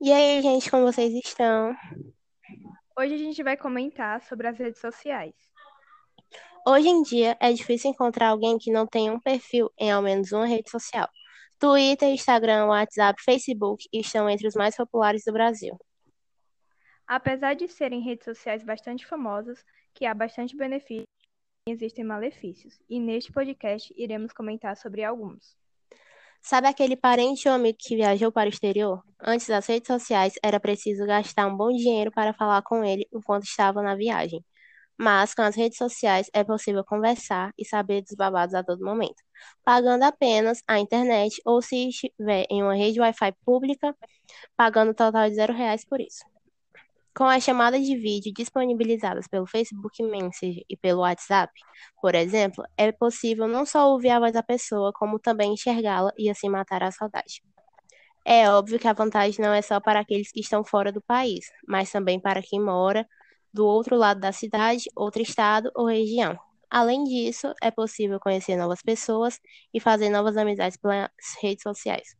E aí, gente, como vocês estão? Hoje a gente vai comentar sobre as redes sociais. Hoje em dia é difícil encontrar alguém que não tenha um perfil em ao menos uma rede social. Twitter, Instagram, WhatsApp, Facebook estão entre os mais populares do Brasil. Apesar de serem redes sociais bastante famosas, que há bastante benefício, existem malefícios, e neste podcast iremos comentar sobre alguns. Sabe aquele parente ou amigo que viajou para o exterior? Antes das redes sociais, era preciso gastar um bom dinheiro para falar com ele enquanto estava na viagem. Mas com as redes sociais é possível conversar e saber dos babados a todo momento, pagando apenas a internet ou se estiver em uma rede Wi-Fi pública, pagando um total de zero reais por isso. Com as chamadas de vídeo disponibilizadas pelo Facebook Messenger e pelo WhatsApp, por exemplo, é possível não só ouvir a voz da pessoa, como também enxergá-la e assim matar a saudade. É óbvio que a vantagem não é só para aqueles que estão fora do país, mas também para quem mora do outro lado da cidade, outro estado ou região. Além disso, é possível conhecer novas pessoas e fazer novas amizades pelas redes sociais.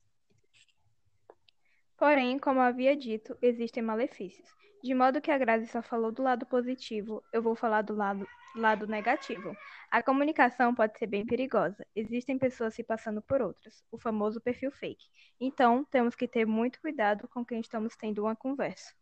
Porém, como havia dito, existem malefícios. De modo que a Grazi só falou do lado positivo, eu vou falar do lado, lado negativo. A comunicação pode ser bem perigosa. Existem pessoas se passando por outras, o famoso perfil fake. Então, temos que ter muito cuidado com quem estamos tendo uma conversa.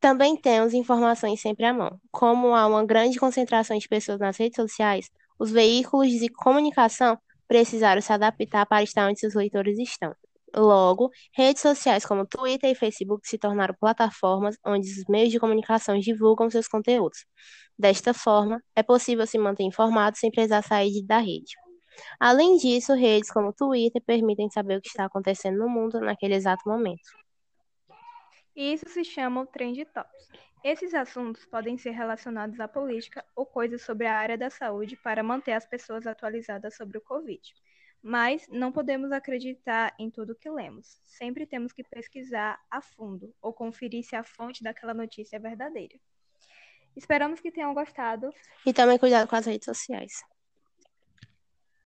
Também temos informações sempre à mão. Como há uma grande concentração de pessoas nas redes sociais, os veículos de comunicação precisaram se adaptar para estar onde seus leitores estão. Logo, redes sociais como Twitter e Facebook se tornaram plataformas onde os meios de comunicação divulgam seus conteúdos. Desta forma, é possível se manter informado sem precisar sair da rede. Além disso, redes como Twitter permitem saber o que está acontecendo no mundo naquele exato momento. Isso se chama o Trend Topics. Esses assuntos podem ser relacionados à política ou coisas sobre a área da saúde para manter as pessoas atualizadas sobre o Covid. Mas não podemos acreditar em tudo que lemos. Sempre temos que pesquisar a fundo ou conferir se a fonte daquela notícia é verdadeira. Esperamos que tenham gostado. E também cuidado com as redes sociais.